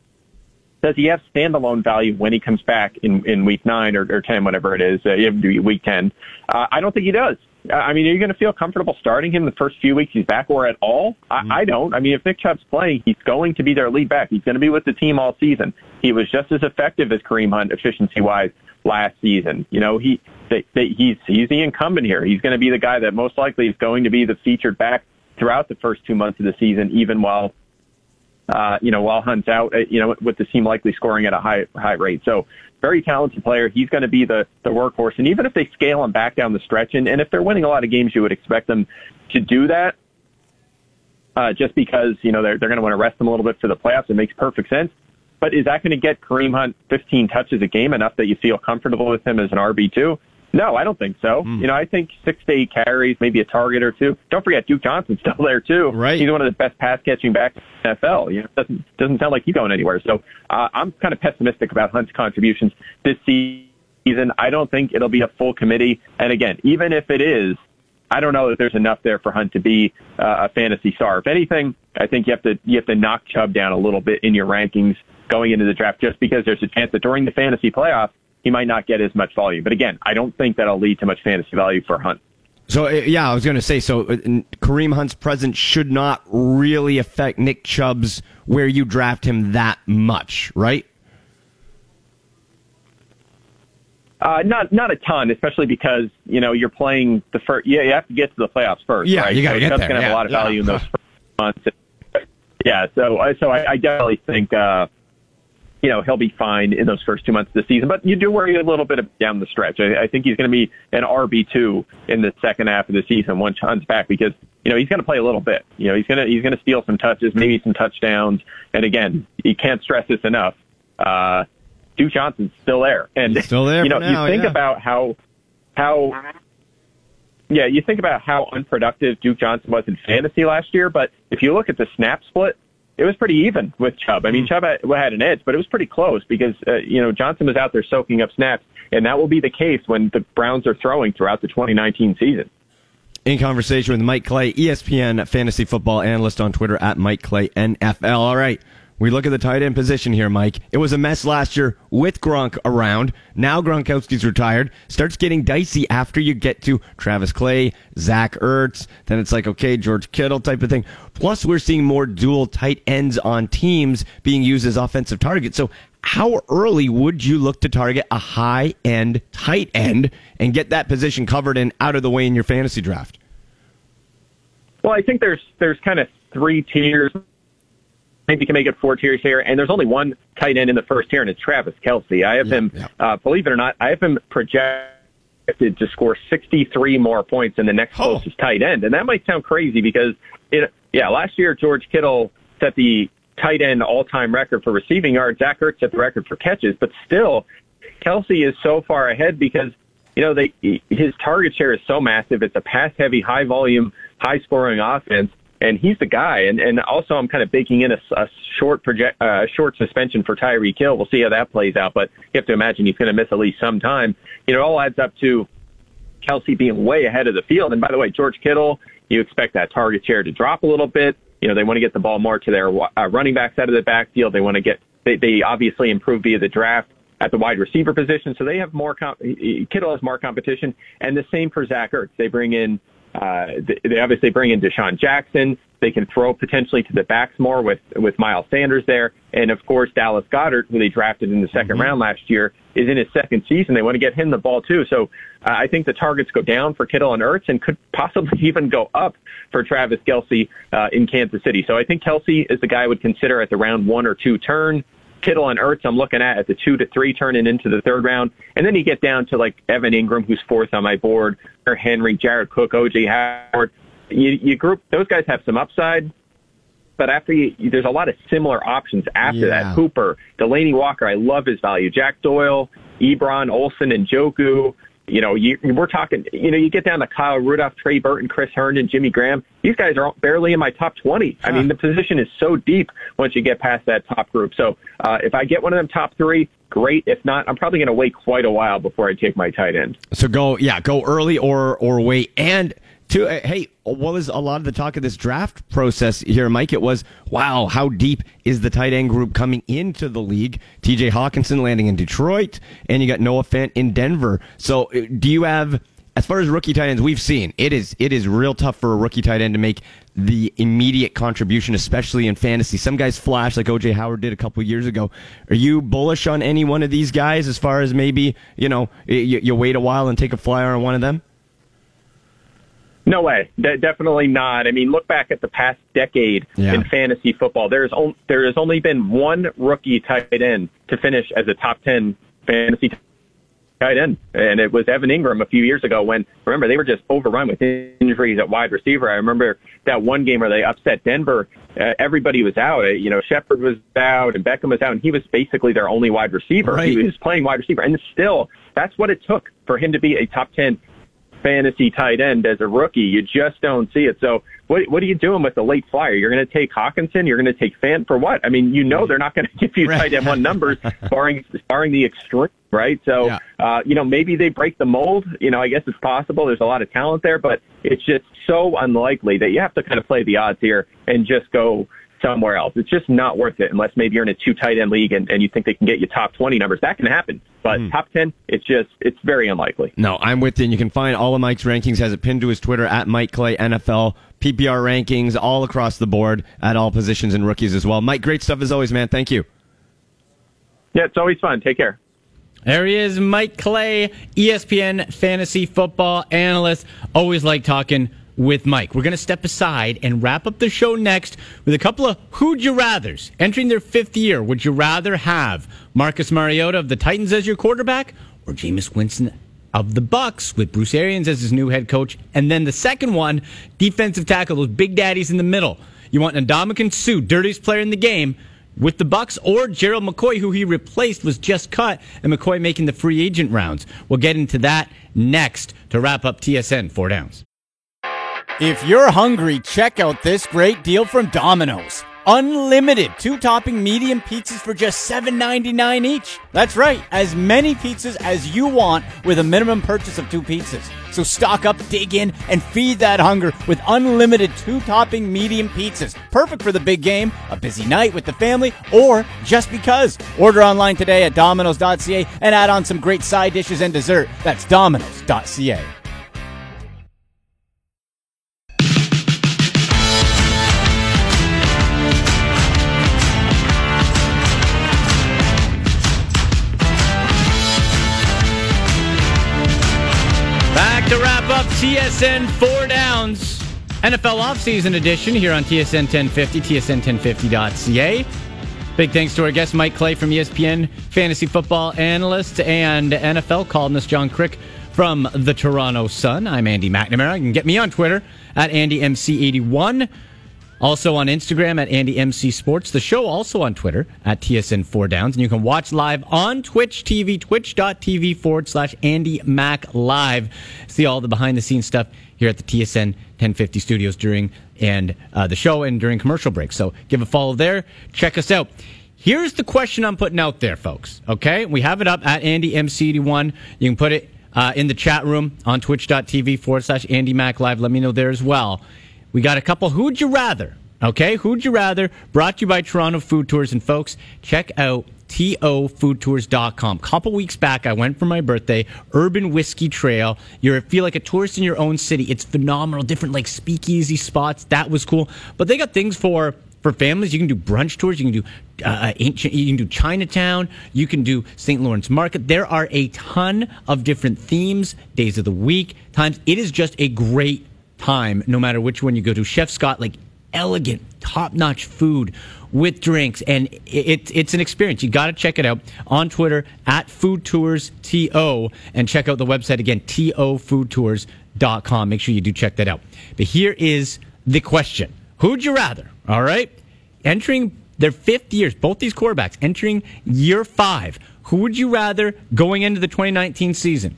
Speaker 13: does he have standalone value when he comes back in, in week nine or, or 10, whatever it is, uh, week 10? Uh, I don't think he does. I mean, are you going to feel comfortable starting him the first few weeks he's back or at all? I, mm-hmm. I don't. I mean, if Nick Chubb's playing, he's going to be their lead back. He's going to be with the team all season. He was just as effective as Kareem Hunt efficiency wise last season. You know, he they, they, he's he's the incumbent here. He's going to be the guy that most likely is going to be the featured back throughout the first two months of the season, even while uh, you know, while Hunt's out, uh, you know, with the team likely scoring at a high high rate. So very talented player. He's going to be the the workhorse. And even if they scale him back down the stretch, and, and if they're winning a lot of games, you would expect them to do that. Uh, just because you know they're they're going to want to rest him a little bit for the playoffs. It makes perfect sense. But is that going to get Kareem Hunt 15 touches a game enough that you feel comfortable with him as an RB two? No, I don't think so.
Speaker 11: Hmm.
Speaker 13: You know, I think six to eight carries, maybe a target or two. Don't forget Duke Johnson's <laughs> still there too.
Speaker 11: Right.
Speaker 13: He's one of the best pass catching backs in the NFL. You know, doesn't doesn't sound like he's going anywhere. So uh, I'm kind of pessimistic about Hunt's contributions this season. I don't think it'll be a full committee. And again, even if it is, I don't know that there's enough there for Hunt to be uh, a fantasy star. If anything, I think you have to you have to knock Chubb down a little bit in your rankings going into the draft, just because there's a chance that during the fantasy playoffs he might not get as much volume. But again, I don't think that'll lead to much fantasy value for Hunt.
Speaker 11: So uh, yeah, I was going to say so. uh, Kareem Hunt's presence should not really affect Nick Chubb's where you draft him that much, right?
Speaker 13: Uh, not not a ton, especially because you know you're playing the first. Yeah, you have to get to the playoffs first.
Speaker 11: Yeah,
Speaker 13: right?
Speaker 11: you gotta
Speaker 13: so
Speaker 11: get
Speaker 13: Chubb's
Speaker 11: there,
Speaker 13: gonna have
Speaker 11: yeah,
Speaker 13: a lot of
Speaker 11: yeah.
Speaker 13: value in those <laughs> first months. Yeah, so so I, I definitely think uh, you know he'll be fine in those first two months of the season. But you do worry a little bit down the stretch. I, I think he's going to be an RB two in the second half of the season once Hunt's back because you know he's going to play a little bit. You know he's going to he's going to steal some touches, maybe some touchdowns. And again, you can't stress this enough. Uh, Duke Johnson's still there, and
Speaker 11: He's still there
Speaker 13: You know,
Speaker 11: now,
Speaker 13: you think
Speaker 11: yeah.
Speaker 13: about how how yeah, you think about how unproductive Duke Johnson was in fantasy last year, but if you look at the snap split, it was pretty even with Chubb. I mean, Chubb had, had an edge, but it was pretty close because uh, you know Johnson was out there soaking up snaps, and that will be the case when the Browns are throwing throughout the 2019 season.
Speaker 11: In conversation with Mike Clay, ESPN fantasy football analyst on Twitter at Mike Clay NFL. All right. We look at the tight end position here, Mike. It was a mess last year with Gronk around. Now Gronkowski's retired. Starts getting dicey after you get to Travis Clay, Zach Ertz. Then it's like, okay, George Kittle type of thing. Plus, we're seeing more dual tight ends on teams being used as offensive targets. So, how early would you look to target a high end tight end and get that position covered and out of the way in your fantasy draft?
Speaker 13: Well, I think there's there's kind of three tiers. Maybe you can make it four tiers here, and there's only one tight end in the first tier, and it's Travis Kelce. I have him, uh, believe it or not, I have him projected to score 63 more points than the next closest tight end, and that might sound crazy because, it, yeah, last year George Kittle set the tight end all-time record for receiving yards. Zach Ertz set the record for catches, but still, Kelce is so far ahead because you know they his target share is so massive. It's a pass-heavy, high-volume, high-scoring offense and he's the guy. And and also, I'm kind of baking in a, a short project, uh, short suspension for Tyreek Hill. We'll see how that plays out, but you have to imagine he's going to miss at least some time. You know, it all adds up to Kelce being way ahead of the field. And by the way, George Kittle, you expect that target share to drop a little bit. You know, they want to get the ball more to their uh, running backs out of the backfield. They want to get, they, they obviously improved via the draft at the wide receiver position. So they have more, comp- Kittle has more competition. And the same for Zach Ertz. They bring in, uh, they obviously bring in DeSean Jackson. They can throw potentially to the backs more with, with Miles Sanders there. And of course, Dallas Goedert, who they drafted in the 2nd mm-hmm. round last year, is in his second season. They want to get him the ball too. So uh, I think the targets go down for Kittle and Ertz and could possibly <laughs> even go up for Travis Kelce uh, in Kansas City. So I think Kelce is the guy I would consider at the round one or two turn. Kittle and Ertz, I'm looking at at the two to three turning into the third round. And then you get down to like Evan Engram, who's fourth on my board, or Henry, Jared Cook, OJ Howard. You, you group, those guys have some upside. But after you, there's a lot of similar options after yeah. that. Hooper, Delanie Walker, I love his value. Jack Doyle, Ebron, Olsen, and Njoku. You know, you, we're talking, you know, you get down to Kyle Rudolph, Trey Burton, Chris Herndon, Jimmy Graham. These guys are barely in my top 20. I mean, the position is so deep once you get past that top group. So, uh, if I get one of them top three, great. If not, I'm probably going to wait quite a while before I take my tight end.
Speaker 11: So go, yeah, go early or, or wait. And, uh, hey, what was a lot of the talk of this draft process here, Mike? It was wow, how deep is the tight end group coming into the league? T.J. Hockenson landing in Detroit, and you got Noah Fant in Denver. So, uh, do you have? As far as rookie tight ends, we've seen it is it is real tough for a rookie tight end to make the immediate contribution, especially in fantasy. Some guys flash like OJ Howard did a couple years ago. Are you bullish on any one of these guys? As far as maybe you know you, you wait a while and take a flyer on one of them?
Speaker 13: No way. De- definitely not. I mean, look back at the past decade yeah. in fantasy football. There's on- there has only been one rookie tight end to finish as a top 10 fantasy tight end, and it was Evan Engram a few years ago when, remember, they were just overrun with injuries at wide receiver. I remember that one game where they upset Denver. Uh, everybody was out. Uh, you know, Shepard was out and Beckham was out, and he was basically their only wide receiver. Right. He was playing wide receiver, and still, that's what it took for him to be a top 10 fantasy tight end as a rookie. You just don't see it. So what what are you doing with the late flyer? You're going to take Hockenson. You're going to take Fant for what? I mean, you know they're not going <laughs> to give you right. tight end one numbers, <laughs> barring barring the extreme, right? So yeah. uh, you know maybe they break the mold. You know, I guess it's possible. There's a lot of talent there, but it's just so unlikely that you have to kind of play the odds here and just go somewhere else. It's just not worth it unless maybe you're in a two tight end league and, and you think they can get you top 20 numbers. That can happen. But mm. top 10, it's just, it's very unlikely.
Speaker 11: No, I'm with you. And you can find all of Mike's rankings, has it pinned to his Twitter at Mike Clay NFL, PPR rankings all across the board at all positions and rookies as well. Mike, great stuff as always, man. Thank you.
Speaker 13: Yeah, it's always fun. Take care.
Speaker 1: There he is, Mike Clay, ESPN fantasy football analyst. Always like talking with Mike. We're going to step aside and wrap up the show next with a couple of who'd you rather's entering their fifth year. Would you rather have Marcus Mariota of the Titans as your quarterback or Jameis Winston of the Bucs with Bruce Arians as his new head coach? And then the second one, defensive tackle, those big daddies in the middle. You want Ndamukong Suh, dirtiest player in the game, with the Bucs or Gerald McCoy, who he replaced, was just cut, and McCoy making the free agent rounds. We'll get into that next to wrap up TSN four downs.
Speaker 10: If you're hungry, check out this great deal from Domino's. Unlimited two topping medium pizzas for just $7.99 each. That's right, as many pizzas as you want with a minimum purchase of two pizzas. So stock up, dig in, and feed that hunger with unlimited two topping medium pizzas. Perfect for the big game, a busy night with the family, or just because. Order online today at Domino's.ca and add on some great side dishes and dessert. That's Domino's.ca.
Speaker 1: to wrap up TSN Four Downs NFL offseason edition here on TSN 1050, TSN1050.ca. Big thanks to our guest, Mike Clay from ESPN, fantasy football analyst, and NFL columnist John Kryk from the Toronto Sun. I'm Andy McNamara. You can get me on Twitter at AndyMC81. Also on Instagram at AndyMC Sports. The show also on Twitter at TSN 4 Downs. And you can watch live on Twitch TV, twitch.tv forward slash Andy Mac Live. See all the behind the scenes stuff here at the TSN 1050 studios during and uh, the show and during commercial breaks. So give a follow there. Check us out. Here's the question I'm putting out there, folks. Okay, we have it up at Andy MC81. You can put it uh, in the chat room on twitch.tv forward slash Andy Mac Live. Let me know there as well. We got a couple Who'd You Rather. Okay, Who'd You Rather brought to you by Toronto Food Tours. And folks, check out tofoodtours.com. Couple weeks back, I went for my birthday, Urban Whiskey Trail. You feel like a tourist in your own city. It's phenomenal. Different like speakeasy spots. That was cool. But they got things for for families. You can do brunch tours. You can do uh, ancient. You can do Chinatown. You can do St. Lawrence Market. There are a ton of different themes, days of the week, times. It is just a great time, no matter which one you go to. Chef Scott, like elegant, top notch food with drinks, and it, it's an experience. You got to check it out on Twitter at Food Tours TO, and check out the website again, tofoodtours.com. Make sure you do check that out. But here is the question Who'd you rather? All right. Entering their fifth years, both these quarterbacks entering year five. Who would you rather going into the 2019 season?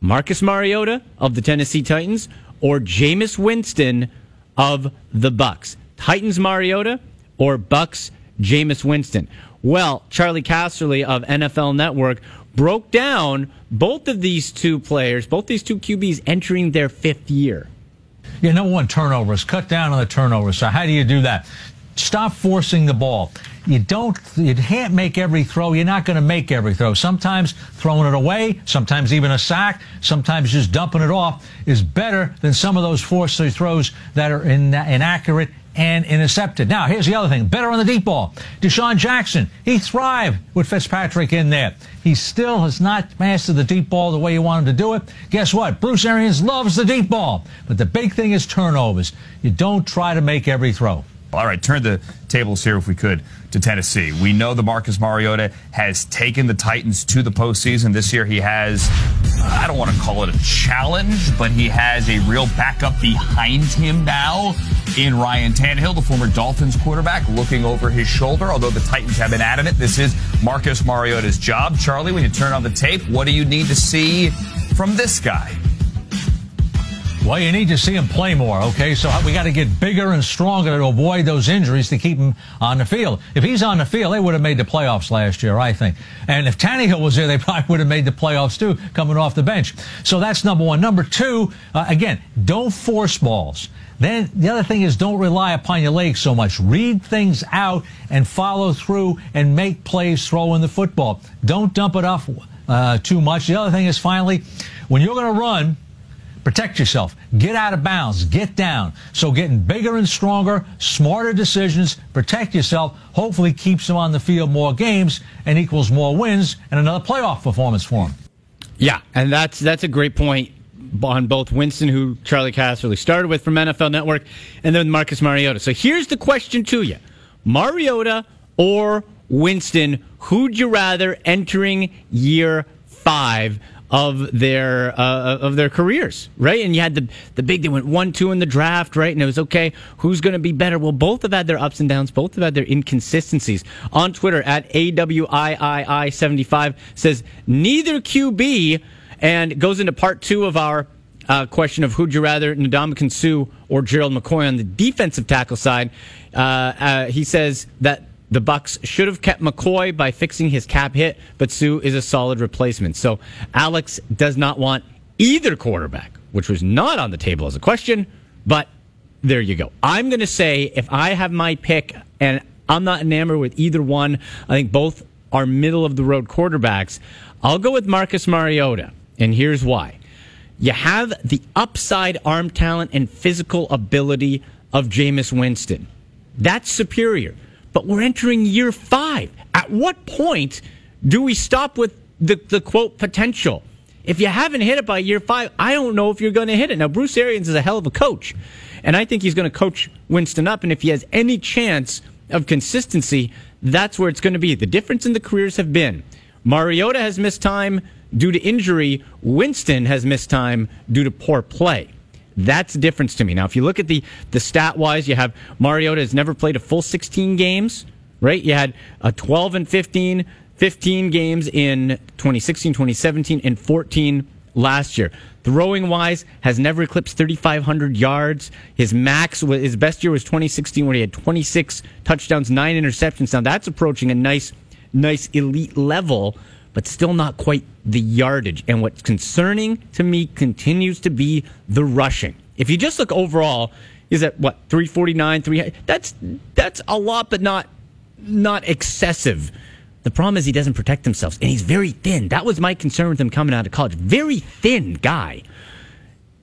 Speaker 1: Marcus Mariota of the Tennessee Titans or Jameis Winston of the Bucs? Titans Mariota or Bucs Jameis Winston? Well, Charley Casserly of NFL Network broke down both of these two players, both these two QBs entering their fifth year.
Speaker 14: Yeah, number one, turnovers. Cut down on the turnovers. So how do you do that? Stop forcing the ball. You don't, you can't make every throw. You're not going to make every throw. Sometimes throwing it away, sometimes even a sack, sometimes just dumping it off is better than some of those forced throws that are in, inaccurate and intercepted. Now, here's the other thing. Better on the deep ball. DeSean Jackson, he thrived with Fitzpatrick in there. He still has not mastered the deep ball the way you want him to do it. Guess what? Bruce Arians loves the deep ball. But the big thing is turnovers. You don't try to make every throw.
Speaker 15: All right, turn the tables here if we could to Tennessee. We know the Marcus Mariota has taken the Titans to the postseason. This year he has, I don't want to call it a challenge, but he has a real backup behind him now in Ryan Tannehill, the former Dolphins quarterback, looking over his shoulder. Although the Titans have been adamant, this is Marcus Mariota's job. Charley, when you turn on the tape, what do you need to see from this guy?
Speaker 14: Well, you need to see him play more, okay? So we got to get bigger and stronger to avoid those injuries to keep him on the field. If he's on the field, they would have made the playoffs last year, I think. And if Tannehill was there, they <laughs> probably would have made the playoffs too, coming off the bench. So that's number one. Number two, uh, again, don't force balls. Then the other thing is don't rely upon your legs so much. Read things out and follow through and make plays throwing the football. Don't dump it off uh, too much. The other thing is finally, when you're going to run, Protect yourself. Get out of bounds. Get down. So getting bigger and stronger, smarter decisions, protect yourself, hopefully keeps them on the field more games and equals more wins and another playoff performance for them.
Speaker 1: Yeah, and that's that's a great point on both Winston, who Charley Casserly started with from NFL Network, and then Marcus Mariota. So here's the question to you. Mariota or Winston, who'd you rather entering year five of their uh, of their careers, right? And you had the the big they went one two in the draft, right? And it was okay, who's going to be better? Well, both have had their ups and downs, both have had their inconsistencies. On Twitter at awiii seventy five says neither QB, and goes into part two of our. Uh, question of who'd you rather, Ndamukong Suh or Gerald McCoy on the defensive tackle side. Uh, uh, he says that the Bucs should have kept McCoy by fixing his cap hit, but Suh is a solid replacement. So Alex does not want either quarterback, which was not on the table as a question, but there you go. I'm going to say if I have my pick and I'm not enamored with either one, I think both are middle of the road quarterbacks. I'll go with Marcus Mariota, and here's why. You have the upside arm talent and physical ability of Jameis Winston. That's superior but we're entering year five. At what point do we stop with the, the quote potential? If you haven't hit it by year five, I don't know if you're going to hit it. Now, Bruce Arians is a hell of a coach, and I think he's going to coach Winston up. And if he has any chance of consistency, that's where it's going to be. The difference in the careers have been Mariota has missed time due to injury, Winston has missed time due to poor play. That's the difference to me. Now, if you look at the, the stat wise, you have Mariota has never played a full 16 games, right? You had a 12 and 15, 15 games in 2016, 2017, and 14 last year. Throwing wise, has never eclipsed 3,500 yards. His max, his best year was 2016 where he had 26 touchdowns, nine interceptions. Now that's approaching a nice, nice elite level. But still not quite the yardage. And what's concerning to me continues to be the rushing. If you just look overall, is at what 349, 300. That's that's a lot, but not not excessive. The problem is he doesn't protect himself, and he's very thin. That was my concern with him coming out of college. Very thin guy,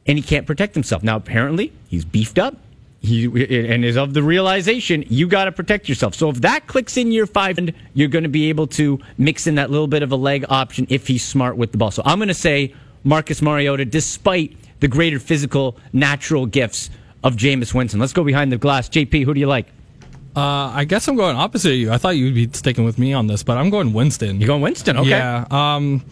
Speaker 1: and he can't protect himself. Now apparently he's beefed up. He and is of the realization you got to protect yourself. So if that clicks in year five, you're going to be able to mix in that little bit of a leg option if he's smart with the ball. So I'm going to say Marcus Mariota, despite the greater physical, natural gifts of Jameis Winston. Let's go behind the glass. JP, who do you like?
Speaker 16: Uh, I guess I'm going opposite of you. I thought you'd be sticking with me on this, but I'm going Winston.
Speaker 1: You're going Winston, okay?
Speaker 16: Yeah. Um,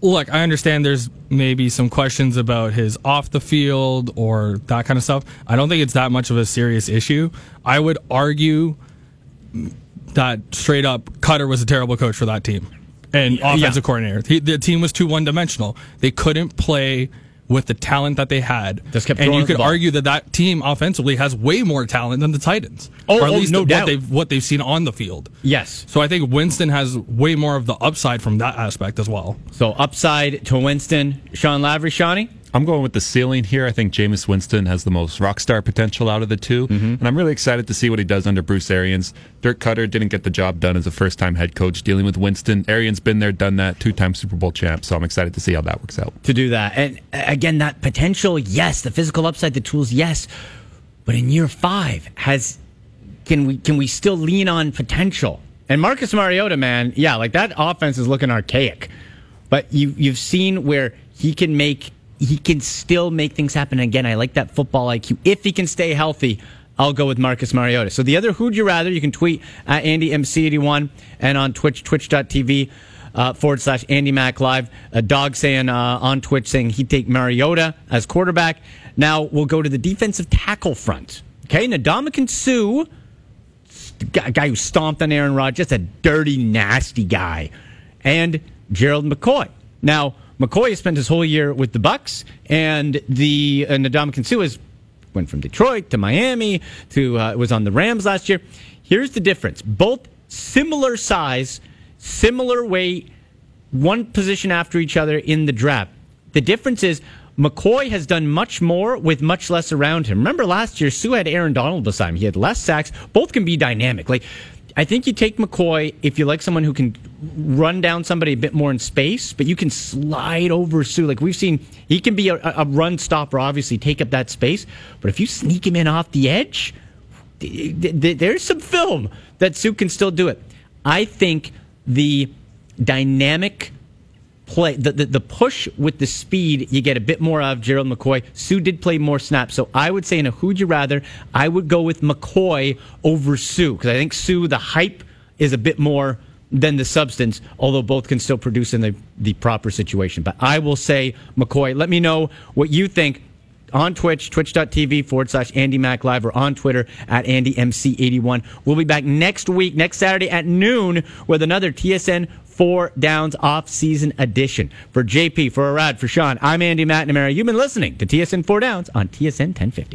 Speaker 16: look, I understand there's maybe some questions about his off the field or that kind of stuff. I don't think it's that much of a serious issue. I would argue that straight up, Koetter was a terrible coach for that team and offensive yeah. coordinator. He, the team was too one dimensional. They couldn't play with the talent that they had. And you could argue that that team offensively has way more talent than the Titans.
Speaker 1: Oh,
Speaker 16: or at
Speaker 1: oh,
Speaker 16: least
Speaker 1: no
Speaker 16: what
Speaker 1: doubt.
Speaker 16: they've what they've seen on the field.
Speaker 1: Yes.
Speaker 16: So I think Winston has way more of the upside from that aspect as well.
Speaker 1: So upside to Winston, Sean Lavery, Shawnee.
Speaker 17: I'm going with the ceiling here. I think Jameis Winston has the most rock star potential out of the 2
Speaker 1: Mm-hmm.
Speaker 17: and I'm really excited to see what he does under Bruce Arians. Dirk Koetter didn't get the job done as a first time head coach dealing with Winston. Arians been there, done that, two time Super Bowl champ. So I'm excited to see how that works out.
Speaker 1: To do that, and again, that potential, yes, the physical upside, the tools, yes, but in year five, has can we can we still lean on potential? And Marcus Mariota, man, yeah, like that offense is looking archaic, but you you've seen where he can make he can still make things happen. Again, I like that football IQ. If he can stay healthy, I'll go with Marcus Mariota. So the other who'd you rather? You can tweet at AndyMC81 and on Twitch, twitch.tv uh, forward slash Andy Mac Live. A dog saying uh, on Twitch saying he'd take Mariota as quarterback. Now we'll go to the defensive tackle front. Okay, Ndamukong Suh, a guy who stomped on Aaron Rodgers, just a dirty, nasty guy, and Gerald McCoy. Now, McCoy spent his whole year with the Bucs, and the uh, Ndamukong Suh has went from Detroit to Miami to uh, was on the Rams last year. Here's the difference: both similar size, similar weight, one position after each other in the draft. The difference is McCoy has done much more with much less around him. Remember last year, Suh had Aaron Donald beside him. He had less sacks. Both can be dynamic. Like I think you take McCoy if you like someone who can run down somebody a bit more in space, but you can slide over Suh. Like we've seen, he can be a, a run stopper, obviously, take up that space. But if you sneak him in off the edge, there's some film that Suh can still do it. I think the dynamic play, the, the, the, push with the speed, you get a bit more of Gerald McCoy. Suh did play more snaps. So I would say in a who'd you rather, I would go with McCoy over Suh because I think Suh, the hype is a bit more than the substance, although both can still produce in the, the proper situation. But I will say McCoy. Let me know what you think on Twitch, twitch.tv forward slash Andy Mac Live, or on Twitter at AndyMC81. We'll be back next week, next Saturday at noon, with another TSN Four Downs off season edition. For JP, for Arad, for Sean, I'm Andy McNamara. You've been listening to TSN Four Downs on TSN 1050.